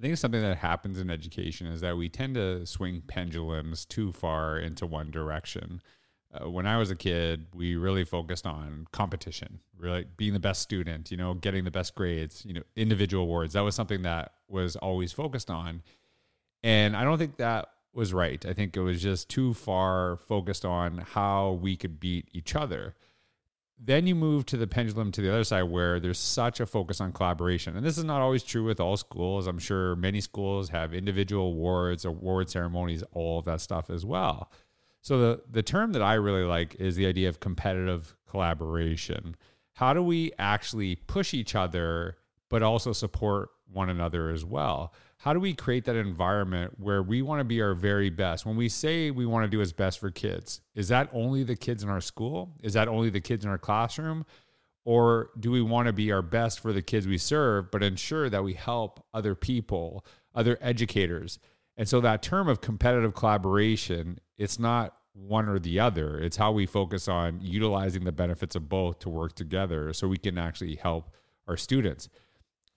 I think something that happens in education is that we tend to swing pendulums too far into one direction. Uh, when I was a kid, we really focused on competition, really being the best student, you know, getting the best grades, you know, individual awards. That was something that was always focused on. And I don't think that was right. I think it was just too far focused on how we could beat each other. Then you move to the pendulum to the other side where there's such a focus on collaboration. And this is not always true with all schools. I'm sure many schools have individual awards, award ceremonies, all of that stuff as well. So the the term that I really like is the idea of competitive collaboration. How do we actually push each other but also support one another as well? How do we create that environment where we want to be our very best? When we say we want to do as best for kids, is that only the kids in our school? Is that only the kids in our classroom? Or do we want to be our best for the kids we serve, but ensure that we help other people, other educators? And so that term of competitive collaboration, it's not one or the other. It's how we focus on utilizing the benefits of both to work together so we can actually help our students.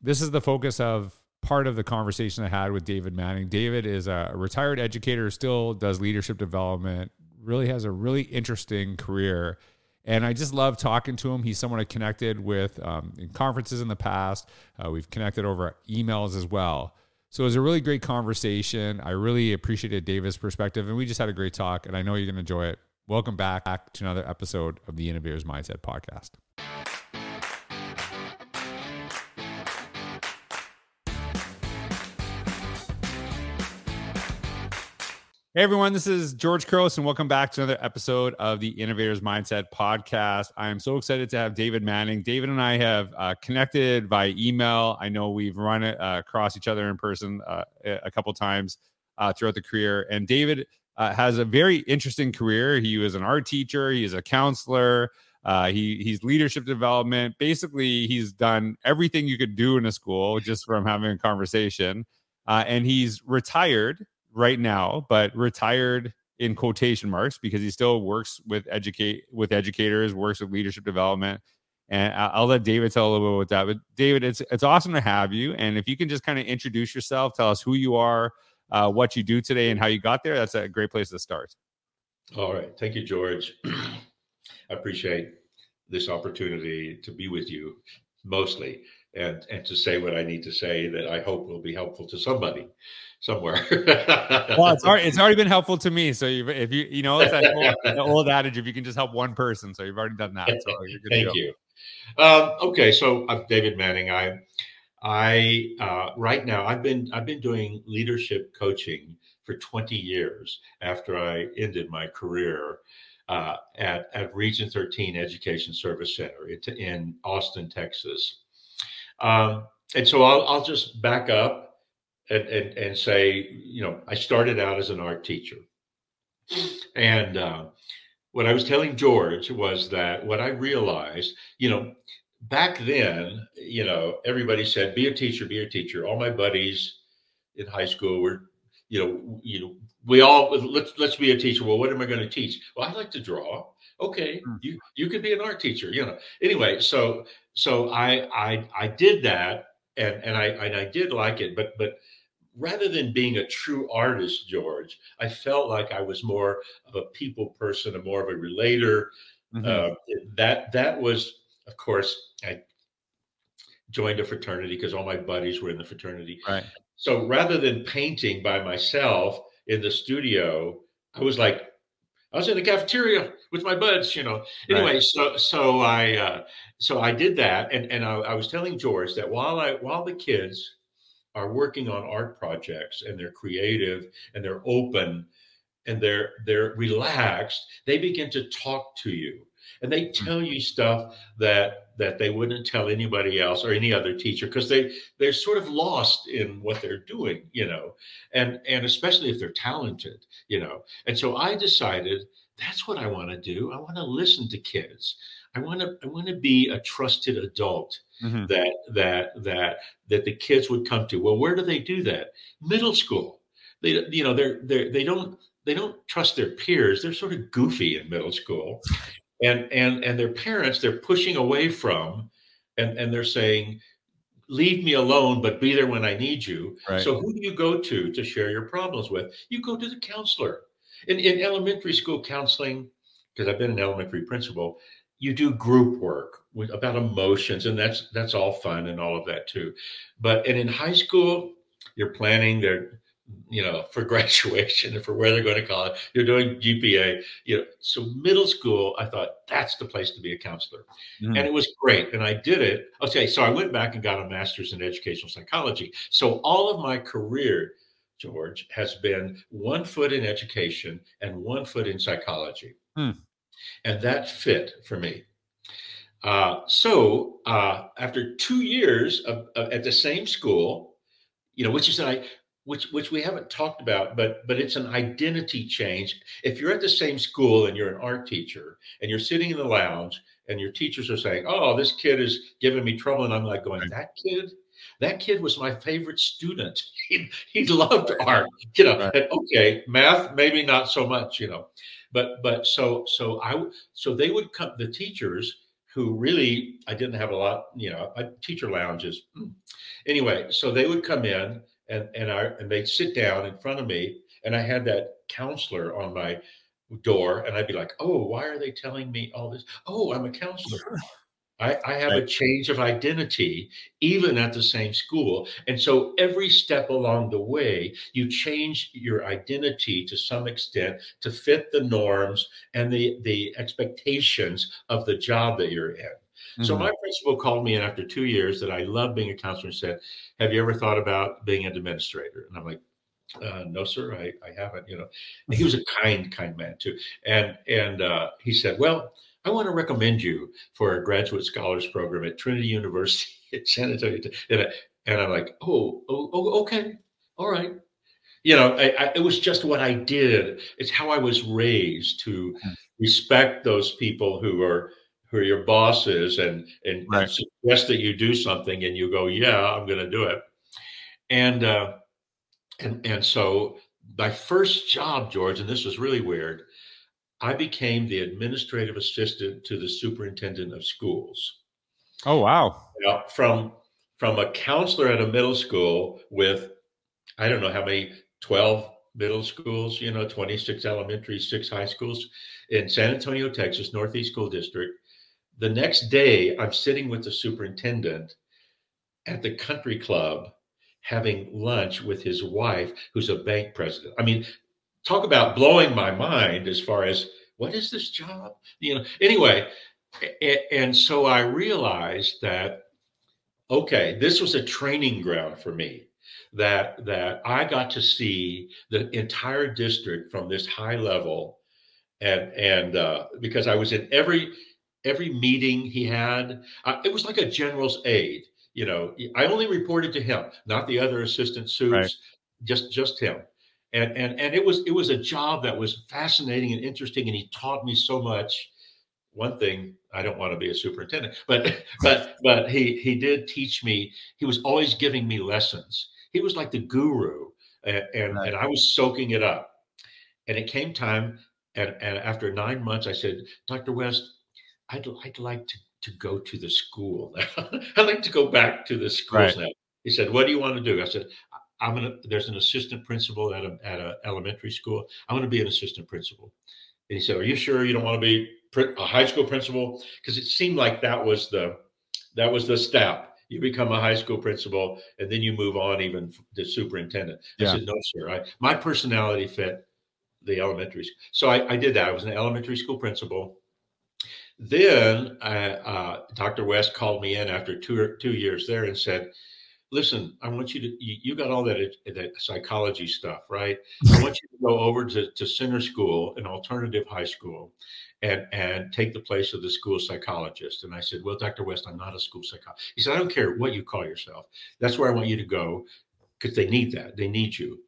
This is the focus of part of the conversation I had with David Manning. David is a retired educator, still does leadership development, really has a really interesting career. And I just love talking to him. He's someone I connected with um, in conferences in the past. Uh, we've connected over emails as well. So it was a really great conversation. I really appreciated David's perspective, and we just had a great talk. And I know you're going to enjoy it. Welcome back to another episode of the Innovators Mindset Podcast. Hey everyone, this is George Couros, and welcome back to another episode of the Innovators Mindset Podcast. I am so excited to have David Manning. David and I have uh, connected by email. I know we've run uh, across each other in person uh, a couple times uh, throughout the career. And David uh, has a very interesting career. He was an art teacher. He's a counselor. Uh, he he's leadership development. Basically, he's done everything you could do in a school just from having a conversation. and he's retired right now, but retired in quotation marks because he still works with educate with educators, works with leadership development. And I'll let David tell a little bit about that. But David, it's it's awesome to have you. And if you can just kind of introduce yourself, tell us who you are, uh, what you do today, and how you got there. That's a great place to start. All right, thank you, George. I appreciate this opportunity to be with you, mostly, and and to say what I need to say that I hope will be helpful to somebody somewhere. well, it's already, it's already been helpful to me. So you if you you know it's that old, old, adage if you can just help one person, so you've already done that. So Thank you. Um, okay, so I'm David Manning. I I uh, right now I've been I've been doing leadership coaching for 20 years after I ended my career uh, at at Region 13 Education Service Center in Austin, Texas. Um, and so I'll, I'll just back up and, and, and say, you know, I started out as an art teacher. And uh, what I was telling George was that what I realized, you know, back then, you know, everybody said, be a teacher, be a teacher. All my buddies in high school were, you know, you know, we all let's let's be a teacher. Well, what am I going to teach? Well, I like to draw. Okay, hmm. you you could be an art teacher. You know. Anyway, so so I I I did that, and and I and I did like it, but but rather than being a true artist, George, I felt like I was more of a people person, a more of a relator. Mm-hmm. Uh, that that was, of course, I joined a fraternity because all my buddies were in the fraternity. Right. So rather than painting by myself in the studio, I was like, I was in the cafeteria with my buds, you know. Anyway, right. so so I uh, so I did that, and and I, I was telling George that while I while the kids are working on art projects and they're creative and they're open and they're they're relaxed they begin to talk to you and they hmm. tell you stuff that that they wouldn't tell anybody else or any other teacher because they they're sort of lost in what they're doing you know and and especially if they're talented you know and so i decided that's what i want to do i want to listen to kids I want to I want to be a trusted adult mm-hmm. that that that that the kids would come to. Well, where do they do that? Middle school. They you know they're they they don't they don't trust their peers. They're sort of goofy in middle school, and and and their parents they're pushing away from, and and they're saying leave me alone, but be there when I need you. Right. So who do you go to to share your problems with? You go to the counselor. In, in elementary school counseling, because I've been an elementary principal, you do group work with, about emotions, and that's that's all fun and all of that too. But and in high school, you're planning their you know, for graduation and for where they're going to college. You're doing GPA, you know. So middle school, I thought that's the place to be a counselor. Mm. And it was great. And I did it. Okay. So I went back and got a master's in educational psychology. So all of my career, George, has been one foot in education and one foot in psychology. Mm. And that fit for me. Uh, so uh, after two years of, of, at the same school, you know, which is I which which we haven't talked about, but but it's an identity change. If you're at the same school and you're an art teacher and you're sitting in the lounge and your teachers are saying, "Oh, this kid is giving me trouble," and I'm like going, "That kid." That kid was my favorite student. He, he loved art, you know. Right. And okay, math maybe not so much, you know, but but so so I so they would come the teachers who really I didn't have a lot, you know, teacher lounges. Hmm. Anyway, so they would come in and and I and they'd sit down in front of me, and I had that counselor on my door, and I'd be like, "Oh, why are they telling me all this? Oh, I'm a counselor." I, I have a change of identity, even at the same school. And so every step along the way, you change your identity to some extent to fit the norms and the, the expectations of the job that you're in. Mm-hmm. So my principal called me in after two years that I love being a counselor and said, "Have you ever thought about being an administrator?" And I'm like, uh, "No, sir, I, I haven't." You know, and he was a kind, kind man too. And and uh, he said, "Well, I want to recommend you for a graduate scholars program at Trinity University at San Antonio." And, I, and I'm like, "Oh, oh, oh okay, all right." You know, I, I, it was just what I did. It's how I was raised to hmm. respect those people who are who your boss is and and, right. and suggest that you do something and you go yeah i'm going to do it. And uh and and so my first job george and this was really weird i became the administrative assistant to the superintendent of schools. Oh wow. Now, from from a counselor at a middle school with i don't know how many 12 middle schools you know 26 elementary six high schools in san antonio texas northeast school district the next day, I'm sitting with the superintendent at the country club having lunch with his wife, who's a bank president. I mean, talk about blowing my mind as far as what is this job? You know, anyway, and so I realized that okay, this was a training ground for me. That that I got to see the entire district from this high level, and and uh, because I was in every every meeting he had. Uh, it was like a general's aide. You know, I only reported to him, not the other assistant suits, right. just just him. And and and it was it was a job that was fascinating and interesting, and he taught me so much. One thing I don't want to be a superintendent, but but but he he did teach me. He was always giving me lessons. He was like the guru, and and, right. and I was soaking it up. And it came time, and, and after nine months, I said, Dr. West, I'd, I'd like to, to go to the school now. I'd like to go back to the schools right. now. He said, what do you want to do? I said, I'm going to, there's an assistant principal at a, at a elementary school. I'm going to be an assistant principal. And he said, are you sure you don't want to be a high school principal? Because it seemed like that was the, that was the step. You become a high school principal and then you move on even to superintendent. Yeah. I said, no, sir. I, my personality fit the elementary school. So I, I did that. I was an elementary school principal then uh, Dr. West called me in after two two years there and said, "Listen, I want you to you, you, got all that that psychology stuff, right? I want you to go over to, to center school, an alternative high school, and and take the place of the school psychologist." And I said, "Well, Dr. West, I'm not a school psychologist." He said, "I don't care what you call yourself. That's where I want you to go because they need that. They need you."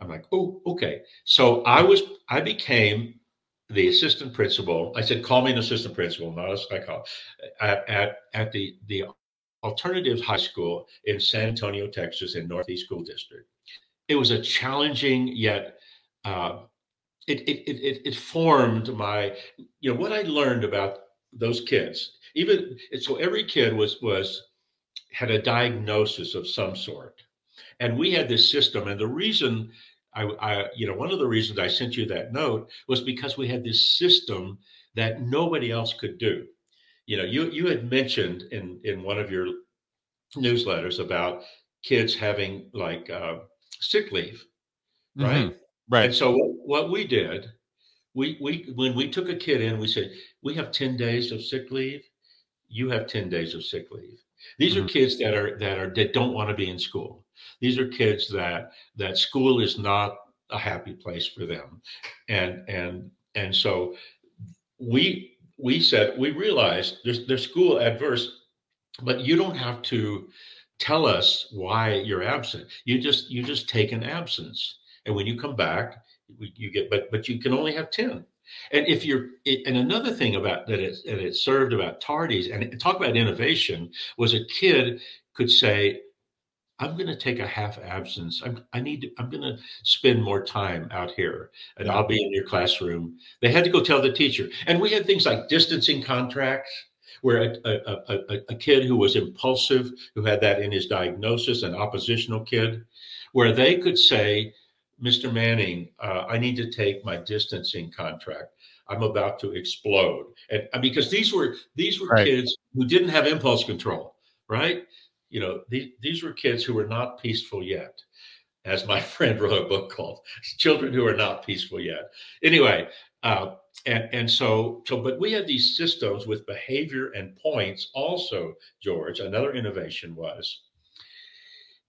I'm like, "Oh, okay." So I was I became the assistant principal. I said, call me an assistant principal, not a psychologist, at, at, at the, the alternative high school in San Antonio, Texas, in Northeast School District. It was a challenging yet uh, it, it, it, it formed my, you know, what I learned about those kids. Even so, every kid was was had a diagnosis of some sort. And we had this system. And the reason I, I, you know, one of the reasons I sent you that note was because we had this system that nobody else could do. You know, you you had mentioned in in one of your newsletters about kids having like uh, sick leave, right? Mm-hmm. Right. And so what, what we did, we we when we took a kid in, we said we have ten days of sick leave. You have ten days of sick leave. These mm-hmm. are kids that are that are that don't want to be in school. These are kids that that school is not a happy place for them, and and and so we we said we realized there's there's school adverse, but you don't have to tell us why you're absent. You just you just take an absence, and when you come back, you get but but you can only have ten. And if you're, and another thing about that it, that it served about tardies and talk about innovation was a kid could say, I'm going to take a half absence. I'm, I need to, I'm going to spend more time out here and. I'll be in your classroom. They had to go tell the teacher. And we had things like distancing contracts where a, a, a, a kid who was impulsive, who had that in his diagnosis, an oppositional kid, where they could say, Mr. Manning, uh, I need to take my distancing contract. I'm about to explode. And because these were these were right. kids who didn't have impulse control, right? You know, the, these were kids who were not peaceful yet, as my friend wrote a book called "Children Who Are Not Peaceful Yet." Anyway, uh, and and so so, but we had these systems with behavior and points. Also, George, another innovation was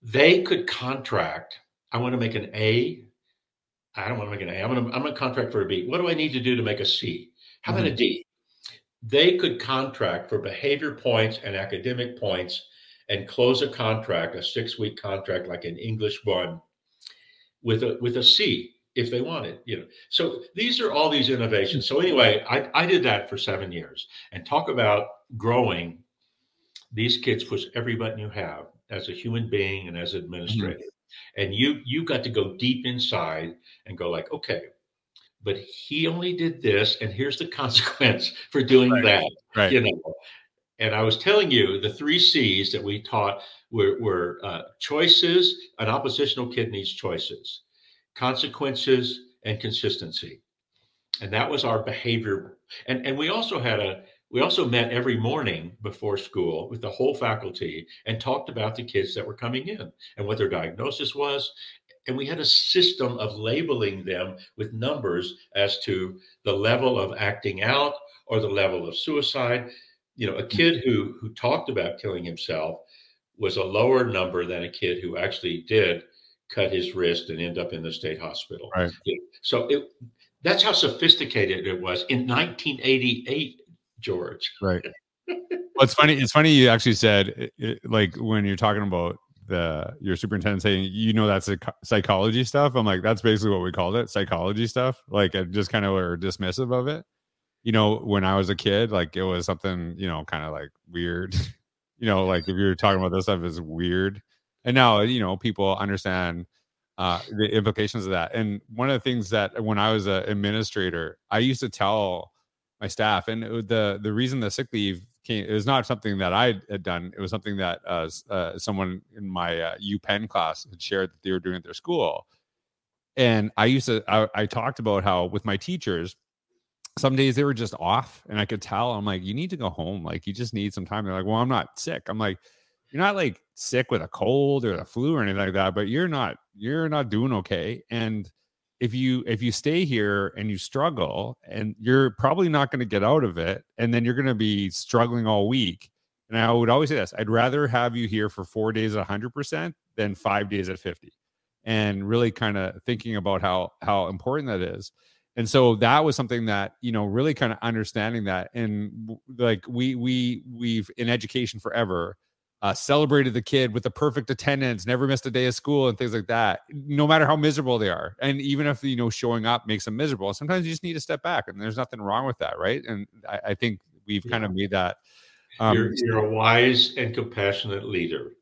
they could contract. I want to make an A. I don't want to make an A. I'm going to I'm going to contract for a B. What do I need to do to make a C? How about mm-hmm. a D? They could contract for behavior points and academic points and close a contract, a six week contract like an English one, with a with a C if they wanted. You know, so these are all these innovations. So anyway, I, I did that for seven years and talk about growing. These kids push every button you have as a human being and as administrator. Mm-hmm. And you you got to go deep inside and go like, okay, but he only did this, and here's the consequence for doing right. that. Right. You know, and I was telling you the three C's that we taught were, were uh, choices. An oppositional kid needs choices, consequences, and consistency. And that was our behavior. And and we also had a we also met every morning before school with the whole faculty and talked about the kids that were coming in and what their diagnosis was. And we had a system of labeling them with numbers as to the level of acting out or the level of suicide you know, a mm-hmm. kid who who talked about killing himself was a lower number than a kid who actually did cut his wrist and end up in the state hospital. Right. So it, that's how sophisticated it was in 1988, George. Right. well, it's funny. It's funny you actually said it, like when you're talking about the your superintendent saying you know that's a psychology stuff. I'm like that's basically what we called it, psychology stuff. Like just kind of were dismissive of it you know, when I was a kid, like it was something, you know, kind of like weird. you know, like if you're talking about this stuff is weird. And now, you know, people understand uh, the implications of that. And one of the things that when I was an administrator, I used to tell my staff, and it, the the reason the sick leave came, it was not something that I had done. It was something that uh, uh, someone in my uh, UPenn class had shared that they were doing at their school. And I used to, I, I talked about how with my teachers, some days they were just off and I could tell. I'm like, you need to go home. Like, you just need some time. They're like, well, I'm not sick. I'm like, you're not like sick with a cold or a flu or anything like that, but you're not, you're not doing okay. And if you if you stay here and you struggle and you're probably not going to get out of it and then you're going to be struggling all week and i would always say this i'd rather have you here for four days at 100% than five days at 50 and really kind of thinking about how how important that is and so that was something that you know really kind of understanding that and like we we we've in education forever uh, celebrated the kid with the perfect attendance never missed a day of school and things like that no matter how miserable they are. And even if you know showing up makes them miserable sometimes you just need to step back and there's nothing wrong with that right? And i, I think we've yeah. kind of made that um, you're, you're a wise and compassionate leader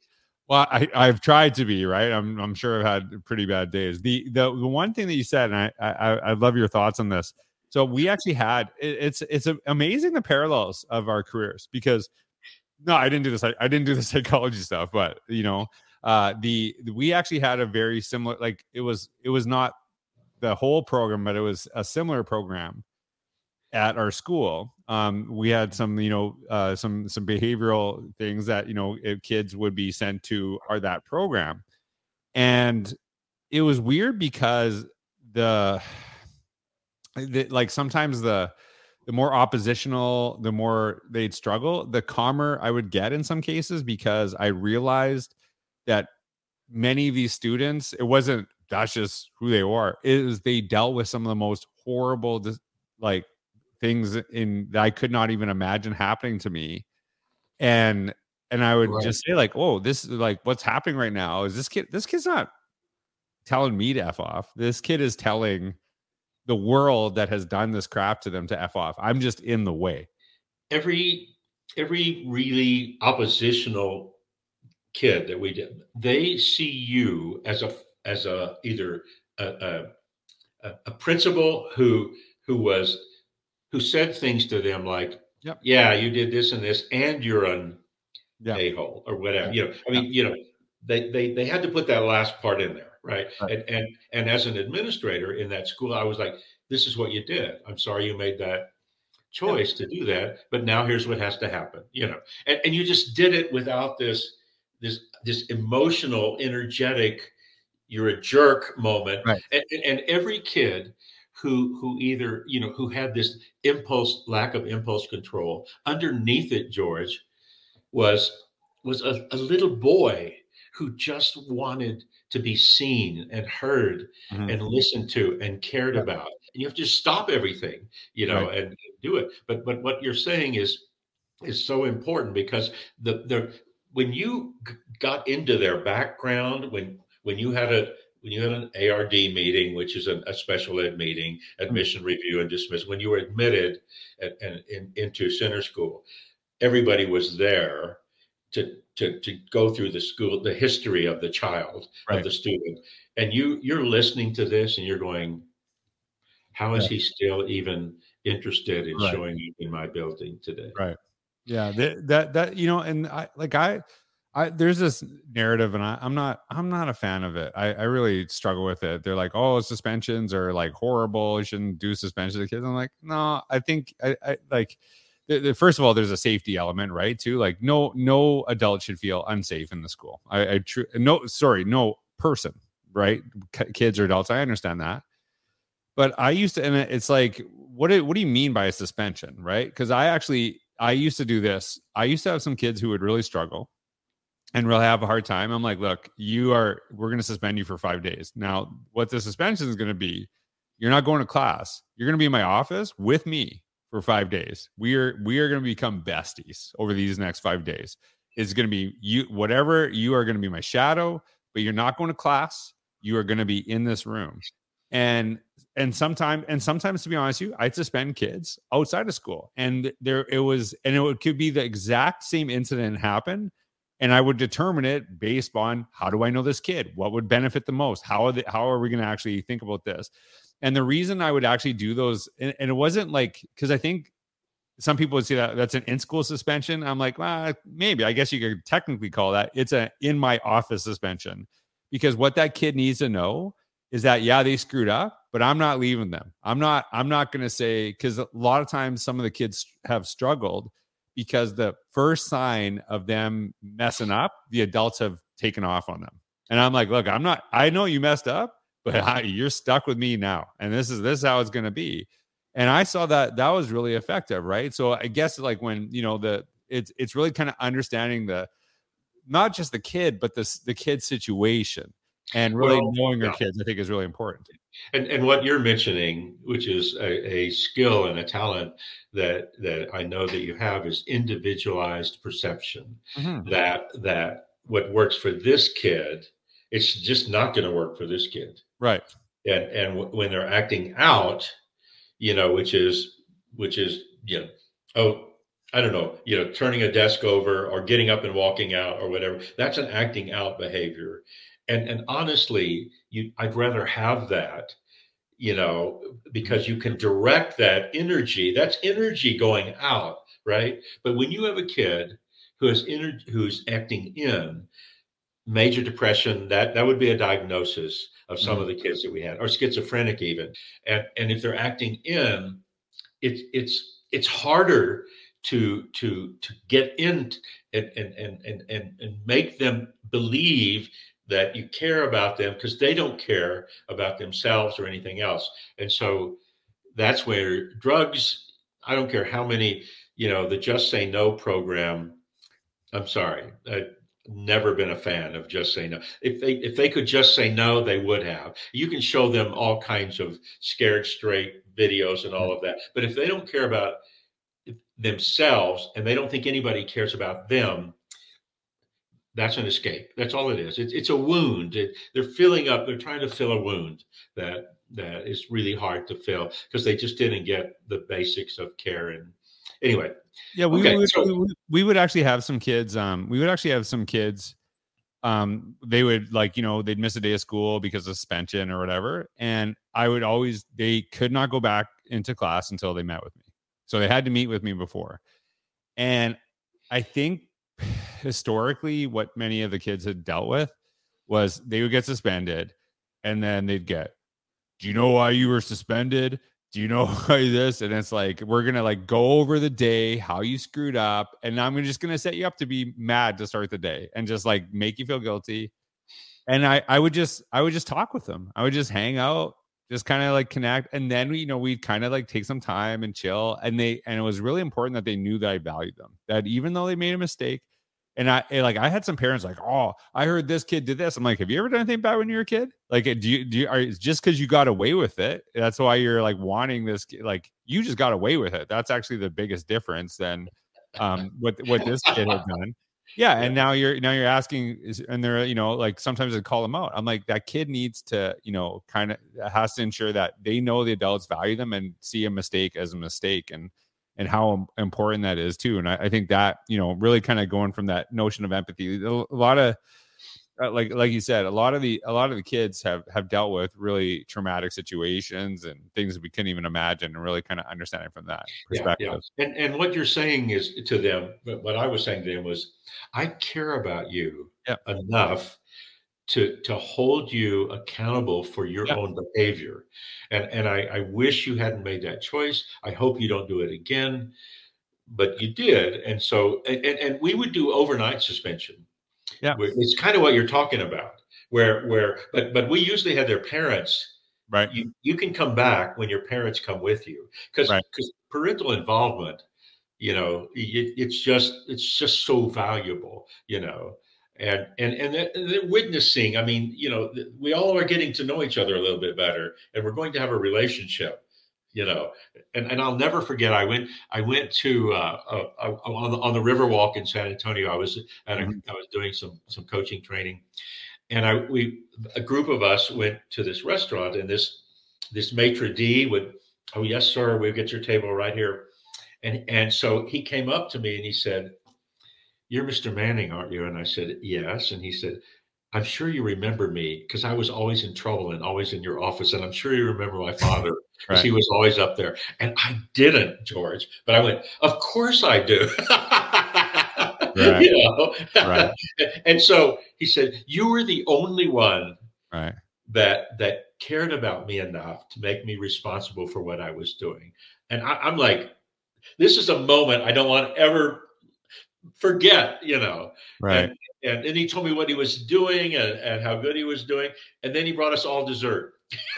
well, I, I've tried to be right. I'm I'm sure I've had pretty bad days. The the, the one thing that you said, and I, I I love your thoughts on this. So we actually had it, it's it's amazing the parallels of our careers because no, I didn't do this. I, I didn't do the psychology stuff, but you know, uh, the we actually had a very similar. Like it was it was not the whole program, but it was a similar program at our school. Um, we had some, you know, uh, some some behavioral things that you know kids would be sent to our that program, and it was weird because the, the like sometimes the the more oppositional, the more they'd struggle, the calmer I would get in some cases because I realized that many of these students, it wasn't that's just who they were. It was they dealt with some of the most horrible like things in that I could not even imagine happening to me. And and I would right. just say like, "Oh, this is like what's happening right now is this kid this kid's not telling me to f off. This kid is telling the world that has done this crap to them to f off. I'm just in the way." Every every really oppositional kid that we did, they see you as a as a either a, a, a principal who who was who said things to them like, yep. "Yeah, you did this and this, and you're an a hole or whatever." You know, I mean, you know, they they they had to put that last part in there, right? right? And and and as an administrator in that school, I was like, "This is what you did. I'm sorry you made that." choice to do that but now here's what has to happen you know and, and you just did it without this this this emotional energetic you're a jerk moment right. and, and every kid who who either you know who had this impulse lack of impulse control underneath it george was was a, a little boy who just wanted to be seen and heard mm-hmm. and listened to and cared yeah. about and you have to stop everything you know right. and do it but but what you're saying is is so important because the the when you got into their background when when you had a when you had an ARD meeting, which is a, a special ed meeting, admission review and dismissal, when you were admitted at, in, into center school, everybody was there to, to, to go through the school, the history of the child, right. of the student. And you, you're listening to this and you're going, how is yeah. he still even interested in right. showing up in my building today? Right. Yeah. That, that, that, you know, and I, like I, I, there's this narrative, and I, am not I'm not a fan of it. I, I really struggle with it. They're like, oh, suspensions are like horrible. You shouldn't do suspensions to kids. I'm like, no, I think I, I like. First of all, there's a safety element, right? Too like no no adult should feel unsafe in the school. I, I true no sorry no person, right? C- kids or adults. I understand that, but I used to, and it's like, what do, what do you mean by a suspension, right? Because I actually I used to do this. I used to have some kids who would really struggle and really have a hard time. I'm like, look, you are, we're going to suspend you for five days. Now, what the suspension is going to be, you're not going to class. You're going to be in my office with me for five days. We are, we are going to become besties over these next five days. It's going to be you, whatever you are going to be my shadow, but you're not going to class. You are going to be in this room. And, and sometimes, and sometimes to be honest with you, I'd suspend kids outside of school. And there it was, and it could be the exact same incident happen and I would determine it based on how do I know this kid? What would benefit the most? How are they, how are we going to actually think about this? And the reason I would actually do those, and, and it wasn't like because I think some people would see that that's an in school suspension. I'm like, well, maybe I guess you could technically call that it's a in my office suspension because what that kid needs to know is that yeah they screwed up but i'm not leaving them i'm not i'm not going to say because a lot of times some of the kids have struggled because the first sign of them messing up, the adults have taken off on them. And I'm like, look, I'm not, I know you messed up, but I, you're stuck with me now. And this is, this is how it's going to be. And I saw that that was really effective. Right. So I guess like when, you know, the, it's, it's really kind of understanding the, not just the kid, but the, the kid situation and really well, knowing your yeah. kids, I think is really important. And and what you're mentioning, which is a, a, skill and a talent that that I know that you have, is individualized perception. Mm-hmm. That that what works for this kid, it's just not going to work for this kid. Right. And and w- when they're acting out, you know, which is which is you know, oh, I don't know, you know, turning a desk over or getting up and walking out or whatever. That's an acting out behavior and and honestly you i'd rather have that you know because you can direct that energy that's energy going out right but when you have a kid who is in, who's acting in major depression that that would be a diagnosis of some mm-hmm. of the kids that we had or schizophrenic even and and if they're acting in it's it's it's harder to to to get in and and and and, and make them believe that you care about them because they don't care about themselves or anything else and so that's where drugs i don't care how many you know the just say no program i'm sorry I've never been a fan of just say no. If they if they could just say no, they would have. You can show them all kinds of scared straight videos and all of that. But if they don't care about themselves and they don't think anybody cares about them, that's an escape. That's all it is. It's it's a wound. It, they're filling up. They're trying to fill a wound that that is really hard to fill because they just didn't get the basics of care and anyway yeah we, okay, would, so, we, would, we would actually have some kids um we would actually have some kids um they would like you know they'd miss a day of school because of suspension or whatever and i would always they could not go back into class until they met with me so they had to meet with me before and i think historically what many of the kids had dealt with was they would get suspended and then they'd get do you know why you were suspended do you know why this? And it's like, we're to like go over the day, how you screwed up. And I'm just to set you up to be mad to start the day and just like make you feel guilty. And I, I would just, I would just talk with them. I would just hang out, just kind of like connect. And then, we, you know, we'd kind of like take some time and chill. And they, and it was really important that they knew that I valued them, that even though they made a mistake, and I like I had some parents like, oh, I heard this kid did this. I'm like, have you ever done anything bad when you were a kid? Like, do you do you are it's just because you got away with it? That's why you're like wanting this. Like, you just got away with it. That's actually the biggest difference than um what what this kid had done. Yeah, and now you're now you're asking, is, and they're you know like sometimes I call them out. I'm like that kid needs to you know kind of has to ensure that they know the adults value them and see a mistake as a mistake and and how important that is too. And I, I think that you know really kind of going from that notion of empathy, a lot of uh, like like you said, a lot of the a lot of the kids have have dealt with really traumatic situations and things that we couldn't even imagine, and really kind of understanding from that perspective. Yeah, yeah. And and what you're saying is to them, what I was saying to them was, I care about you yeah. enough to to hold you accountable for your yeah. own behavior. And and I, I wish you hadn't made that choice. I hope you don't do it again. But you did. And so and, and we would do overnight suspension. Yeah. It's kind of what you're talking about where where but but we usually had their parents right. you, you can come back when your parents come with you. Because because right. parental involvement you know it, it's just it's just so valuable you know and and and then witnessing i mean you know we all are getting to know each other a little bit better and we're going to have a relationship you know. And, and i'll never forget i went i went to uh, uh, on, the, on the river walk in san antonio. I was at a, mm-hmm. I was doing some some coaching training. And i we a group of us went to this restaurant and this this maitre d would oh yes sir we'll get your table right here. And and so he came up to me and he said you're Mr. Manning, aren't you? And I said, Yes. And he said, I'm sure you remember me because I was always in trouble and always in your office. And I'm sure you remember my father because right. he was always up there. And I didn't, George, but I went, Of course I do. right. You know? right. and so he said, You were the only one right. that that cared about me enough to make me responsible for what I was doing. And I, I'm like, this is a moment I don't want ever forget, you know. Right. And, and then he told me what he was doing and, and how good he was doing. And then he brought us all dessert.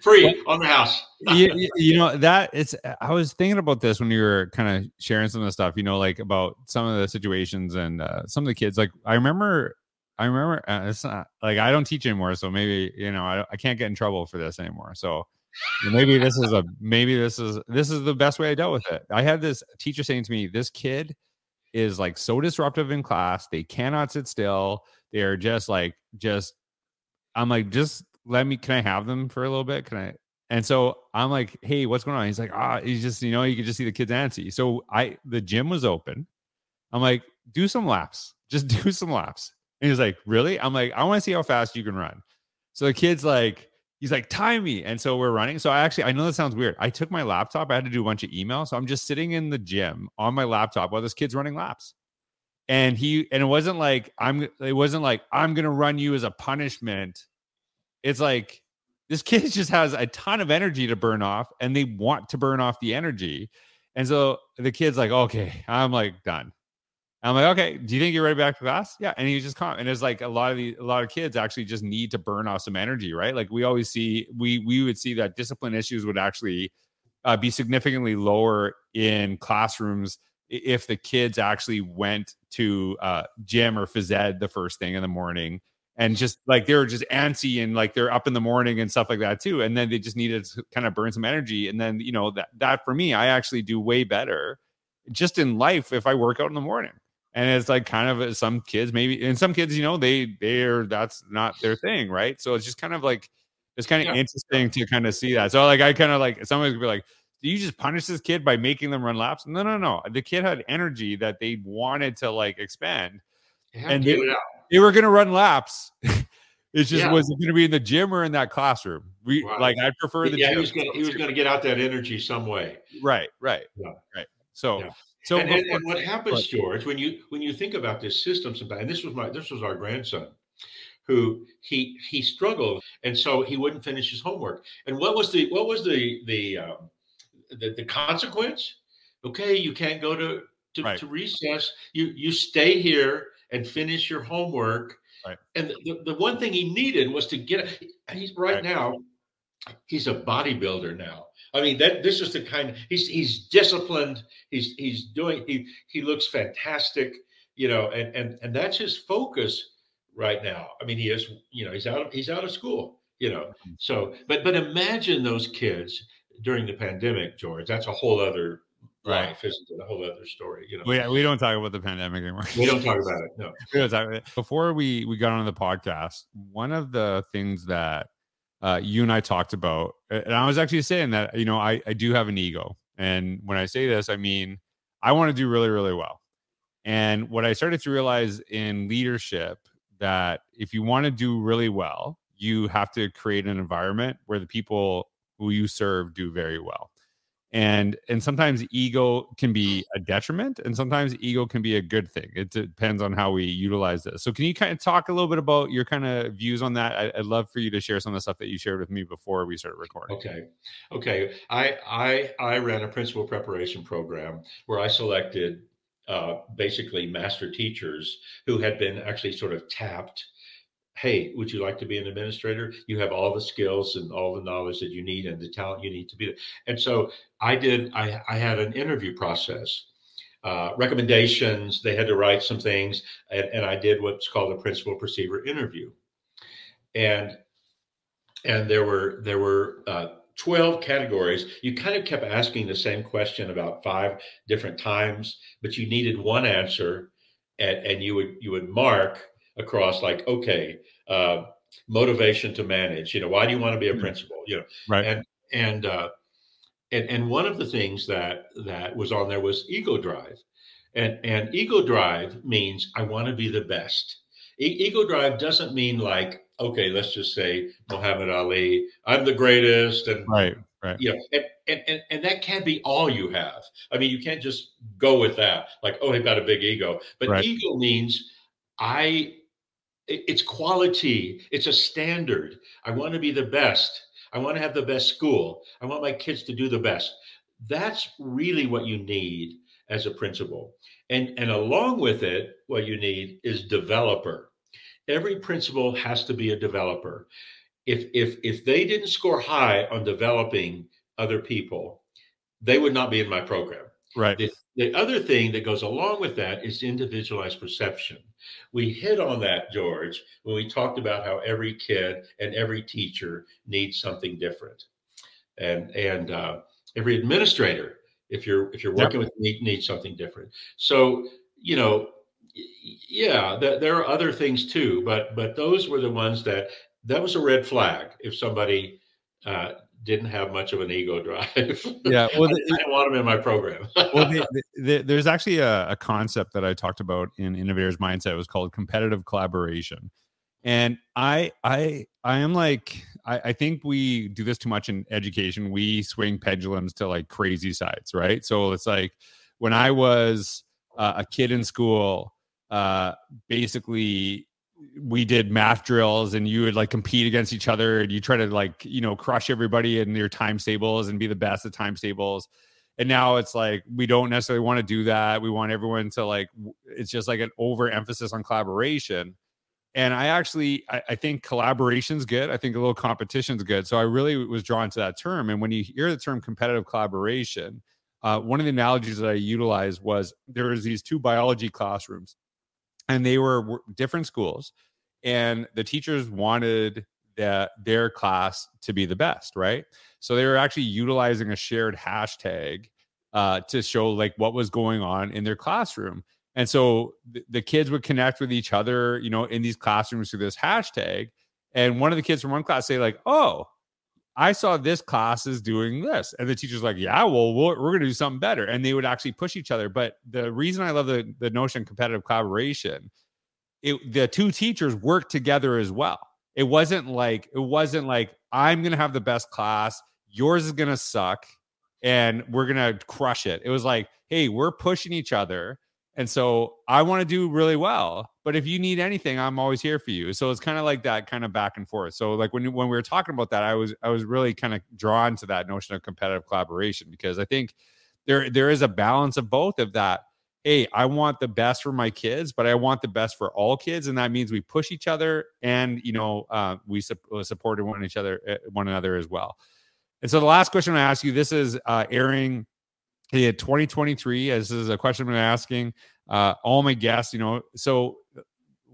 Free on the house. you, you, know, that it's, I was thinking about this when you were kind of sharing some of the stuff, you know, like about some of the situations and uh, some of the kids. Like, I remember, I remember, uh, it's not like I don't teach anymore. So maybe, you know, I, I can't get in trouble for this anymore. So, maybe this is a maybe this is this is the best way I dealt with it. I had this teacher saying to me, "This kid is like so disruptive in class. They cannot sit still. They are just like just." I'm like, just let me. Can I have them for a little bit? Can I? And so I'm like, hey, what's going on? He's like, ah, he's just, you know, you can just see the kids antsy. So I, the gym was open. I'm like, do some laps, just do some laps. And he's like, really? I'm like, I want to see how fast you can run. So the kid's like, he's like, time me. And so we're running. So I actually, I know that sounds weird. I took my laptop. I had to do a bunch of emails. So I'm just sitting in the gym on my laptop while this kid's running laps. And he, and it wasn't like, I'm, it wasn't like, I'm to run you as a punishment. It's like, this kid just has a ton of energy to burn off and they want to burn off the energy. And so the kid's like, okay, I'm like done. I'm like, okay, do you think you're ready back to class? Yeah. And he was just calm. And it's like a lot of the a lot of kids actually just need to burn off some energy, right? Like we always see, we we would see that discipline issues would actually uh, be significantly lower in classrooms if the kids actually went to uh, gym or phys ed the first thing in the morning and just like they were just antsy and like they're up in the morning and stuff like that too and then they just needed to kind of burn some energy and then you know that that for me i actually do way better just in life if i work out in the morning and it's like kind of uh, some kids maybe and some kids you know they they're that's not their thing right so it's just kind of like it's kind of yeah. interesting to kind of see that so like i kind of like somebody's gonna be like do you just punish this kid by making them run laps no no no the kid had energy that they wanted to like expand and they, they were going to run laps. It's just yeah. was it going to be in the gym or in that classroom? We right. like I prefer the yeah. Gym. He was going he was going to get out that energy some way. Right, right, yeah. right. So, yeah. So and, and, and, what happens, but, George, when you when you think about this system, and this was my this was our grandson, who he he struggled, and so he wouldn't finish his homework. And what was the what was the the um, the, the consequence? Okay, you can't go to to, right. to recess. You you stay here and finish your homework. Right. And the, the one thing he needed was to get he's right, right, now he's a bodybuilder now. I mean that this is the kind he's he's disciplined. He's he's doing he he looks fantastic, you know, and and and that's his focus right now. I mean he is, you know, he's out of he's out of school, you know. So but but imagine those kids during the pandemic, George. That's a whole other right. life isn't it? A whole other story. You know, we, we don't talk about the pandemic anymore. We don't talk about it. No. we don't talk about it. Before we we got on the podcast, one of the things that uh, you and I talked about, and I was actually saying that you know I I do have an ego, and when I say this, I mean I want to do really really well. And what I started to realize in leadership that if you want to do really well, you have to create an environment where the people who you serve do very well and and sometimes ego can be a detriment and sometimes ego can be a good thing. It depends on how we utilize this. So can you kind of talk a little bit about your kind of views on that? I, would love for you to share some of the stuff that you shared with me before we started recording. Okay. Okay. I i i ran a principal preparation program where i selected uh, basically master teachers who had been actually sort of tapped hey, would you like to be an administrator? You have all the skills and all the knowledge that you need and the talent you need to be. There. And so I did, I, I had an interview process. Uh, recommendations. They had to write some things, and, and I did what's called a principal perceiver interview. And and there were there were uh, 12 categories. You kind of kept asking the same question about five different times, but you needed one answer, and, and you would you would mark across like okay uh, motivation to manage you know why do you want to be a mm. principal you know right and and uh, and and one of the things that that was on there was ego drive and and ego drive means i want to be the best e- ego drive doesn't mean like okay let's just say muhammad ali i'm the greatest and right right you know and, and, and, and that can't be all you have i mean you can't just go with that like oh i've got a big ego but right. ego means i it's quality. It's a standard. I want to be the best. I want to have the best school. I want my kids to do the best. That's really what you need as a principal. And and along with it what you need is developer. Every principal has to be a developer. If if if they didn't score high on developing other people they would not be in my program. Right the other thing that goes along with that is individualized perception we hit on that, George, when we talked about how every kid and every teacher needs something different, and and uh, every administrator, if you're if you're working yep. with need, needs something different. So you know, yeah, th- there are other things too, but but those were the ones that that was a red flag if somebody uh, didn't have much of an ego drive. Yeah, well, the, I, didn't want them in my program. well, the, the, there's actually a, a, concept that I talked about in Innovators Mindset. It was called competitive collaboration, and I I I am like I, I think we do this too much in education. We swing pendulums to like crazy sides, right? So it's like when I was uh, a kid in school, uh, basically we did math drills and you would like compete against each other and you try to like you know crush everybody in your time tables and be the best at time tables and now it's like we don't necessarily want to do that. We want everyone to like it's just like an overemphasis on collaboration. And i actually I, I think collaboration's good. I think a little competition's good. So i really was drawn to that term. And when you hear the term competitive collaboration uh, one of the analogies that i utilized was there was these two biology classrooms and they were different schools and the teachers wanted that their class to be the best right? So they were actually utilizing a shared hashtag uh, to show like what was going on in their classroom. And so th- the kids would connect with each other you know in these classrooms through this hashtag and one of the kids from one class say like oh I saw this class is doing this. And the teacher's like, yeah, well, we're, we're going to do something better. And they would actually push each other. But the reason I love the, the notion of competitive collaboration, it, the two teachers worked together as well. It wasn't like, it wasn't like, I'm going to have the best class. Yours is going to suck and we're going to crush it. It was like, hey, we're pushing each other and so I want to do really well. But if you need anything, I'm always here for you. So it's kind of like that kind of back and forth. So like when when we were talking about that, I was I was really kind of drawn to that notion of competitive collaboration because I think there there is a balance of both of that. Hey, I want the best for my kids, but I want the best for all kids, and that means we push each other, and you know uh, we su- uh, support one each other, uh, one another as well. And so the last question I ask you, this is uh, airing he had 2023 as is a question I'm asking uh, all my guests. You know, so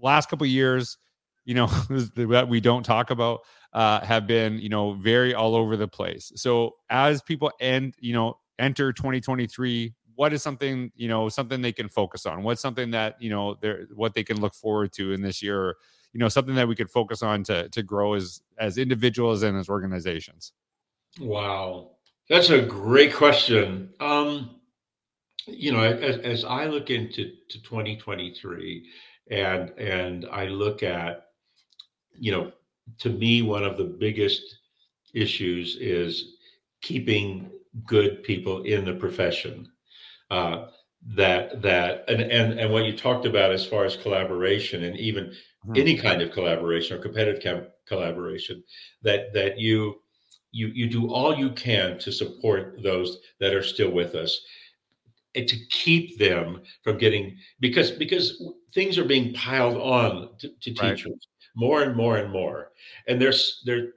last couple years, you know, that we don't talk about uh, have been you know very all over the place. So as people end, you know, enter 2023, what is something you know something they can focus on? What's something that you know they're what they can look forward to in this year? you know, something that we could focus on to to grow as as individuals and as organizations. Wow. That's a great question. Um, you know, as, as I look into to 2023, and and I look at, you know, to me one of the biggest issues is keeping good people in the profession. Uh, that that and, and and what you talked about as far as collaboration and even mm-hmm. any kind of collaboration or competitive collaboration that that you you you do all you can to support those that are still with us and to keep them from getting because because things are being piled on to, to teachers more and more and more. And there's there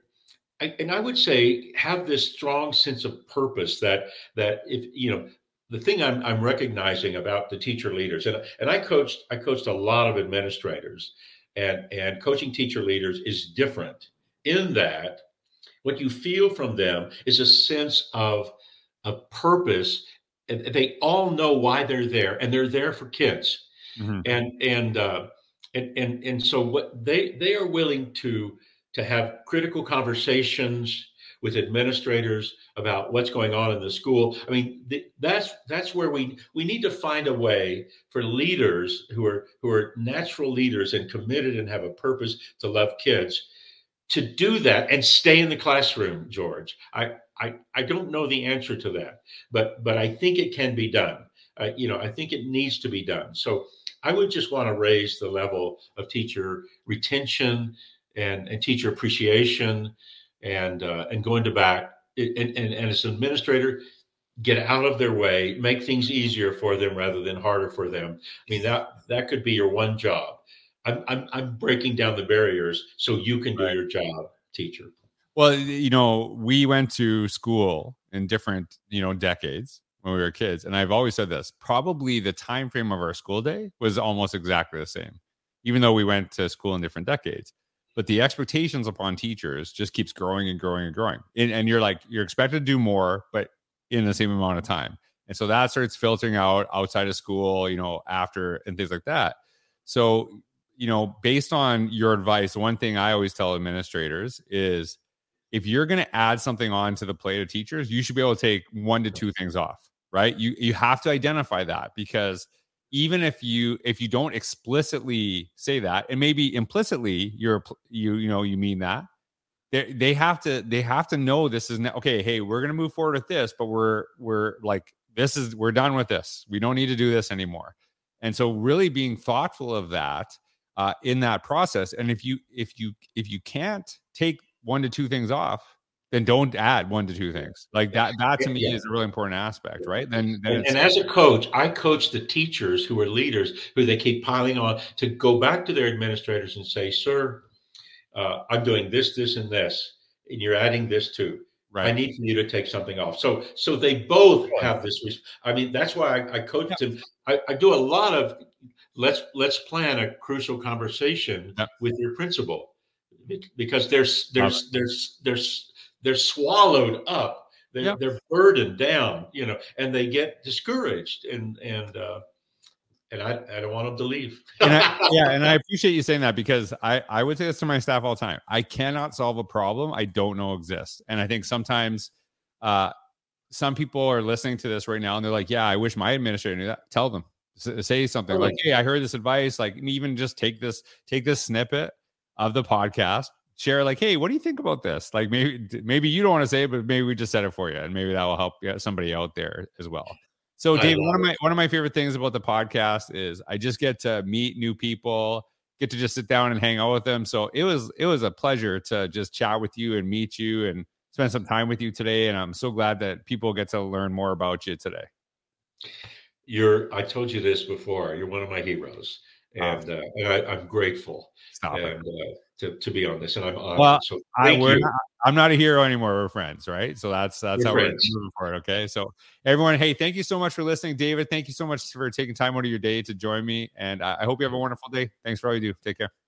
and i would say have this strong sense of purpose that that if you know the thing I'm, I'm recognizing about the teacher leaders and, and i coached i coached a lot of administrators and and coaching teacher leaders is different in that what you feel from them is a sense of, of purpose. And they all know why they're there, and they're there for kids. Mm-hmm. And and uh, and and and so what they they are willing to to have critical conversations with administrators about what's going on in the school. I mean, th- that's that's where we we need to find a way for leaders who are who are natural leaders and committed and have a purpose to love kids to do that and stay in the classroom, George? I, I, I don't know the answer to that, but but I think it can be done. Uh, you know, I think it needs to be done. So I would just want to raise the level of teacher retention and, and teacher appreciation and uh, and going to back and, and, and as an administrator, get out of their way, make things easier for them rather than harder for them. I mean that that could be your one job I'm, I'm, I'm breaking down the barriers so you can do right. your job, teacher. Well, you know, we went to school in different, you know, decades when we were kids, and I've always said this: probably the time frame of our school day was almost exactly the same, even though we went to school in different decades. But the expectations upon teachers just keeps growing and growing and growing, and, and you're like you're expected to do more, but in the same amount of time. And so that starts filtering out outside of school, you know, after and things like that. So you know, based on your advice, one thing I always tell administrators is if you're going to add something on to the plate of teachers, you should be able to take one to two things off, right? You you have to identify that because even if you if you don't explicitly say that and maybe implicitly you're you you know you mean that they they have to they have to know this is not, okay. Hey, we're gonna move forward with this, but we're we're like this is we're done with this. We don't need to do this anymore. And so, really being thoughtful of that uh, in that process. And if you if you if you can't take one to two things off, then don't add one to two things like that. That to me yeah. is a really important aspect, right? Then, then and, and as a coach, I coach the teachers who are leaders who they keep piling on to go back to their administrators and say, "Sir, uh, I'm doing this, this, and this, and you're adding this too. Right. I need for you to take something off." So, so they both have this. I mean, that's why I, I coach them. I, I do a lot of let's let's plan a crucial conversation yeah. with your principal because there's there's there's there's they're swallowed up. They're, they're burdened down, you know, and they get discouraged and and uh, and I, I don't want them to leave. and I, yeah, and I appreciate you saying that because I I would say this to my staff all the time. I cannot solve a problem I don't know exists, and I think sometimes uh, some people are listening to this right now and they're like, "Yeah, I wish my administrator knew that." Tell them, Uh, say something like, "Hey, I heard this advice." Like, even just take this take this snippet of the podcast, share like, hey, what do you think about this? Like maybe maybe you don't want to say it, but maybe we just said it for you, and maybe that will help somebody out there as well. So, Dave, one of my one of my favorite things about the podcast is I just get to meet new people, get to just sit down and hang out with them. So it was it was a pleasure to just chat with you and meet you and spend some time with you today. And I'm so glad that people get to learn more about you today. You're I told you this before. You're one of my heroes, and, uh, and I, am grateful. And. Uh, to, to be on this, and I'm honored. Well, so I, we're not, I'm not a hero anymore. We're friends, right? So that's that's we're how friends. we're moving forward. Okay, so everyone, hey, thank you so much for listening, David. Thank you so much for taking time out of your day to join me, and I, I hope you have a wonderful day. Thanks for all you do. Take care.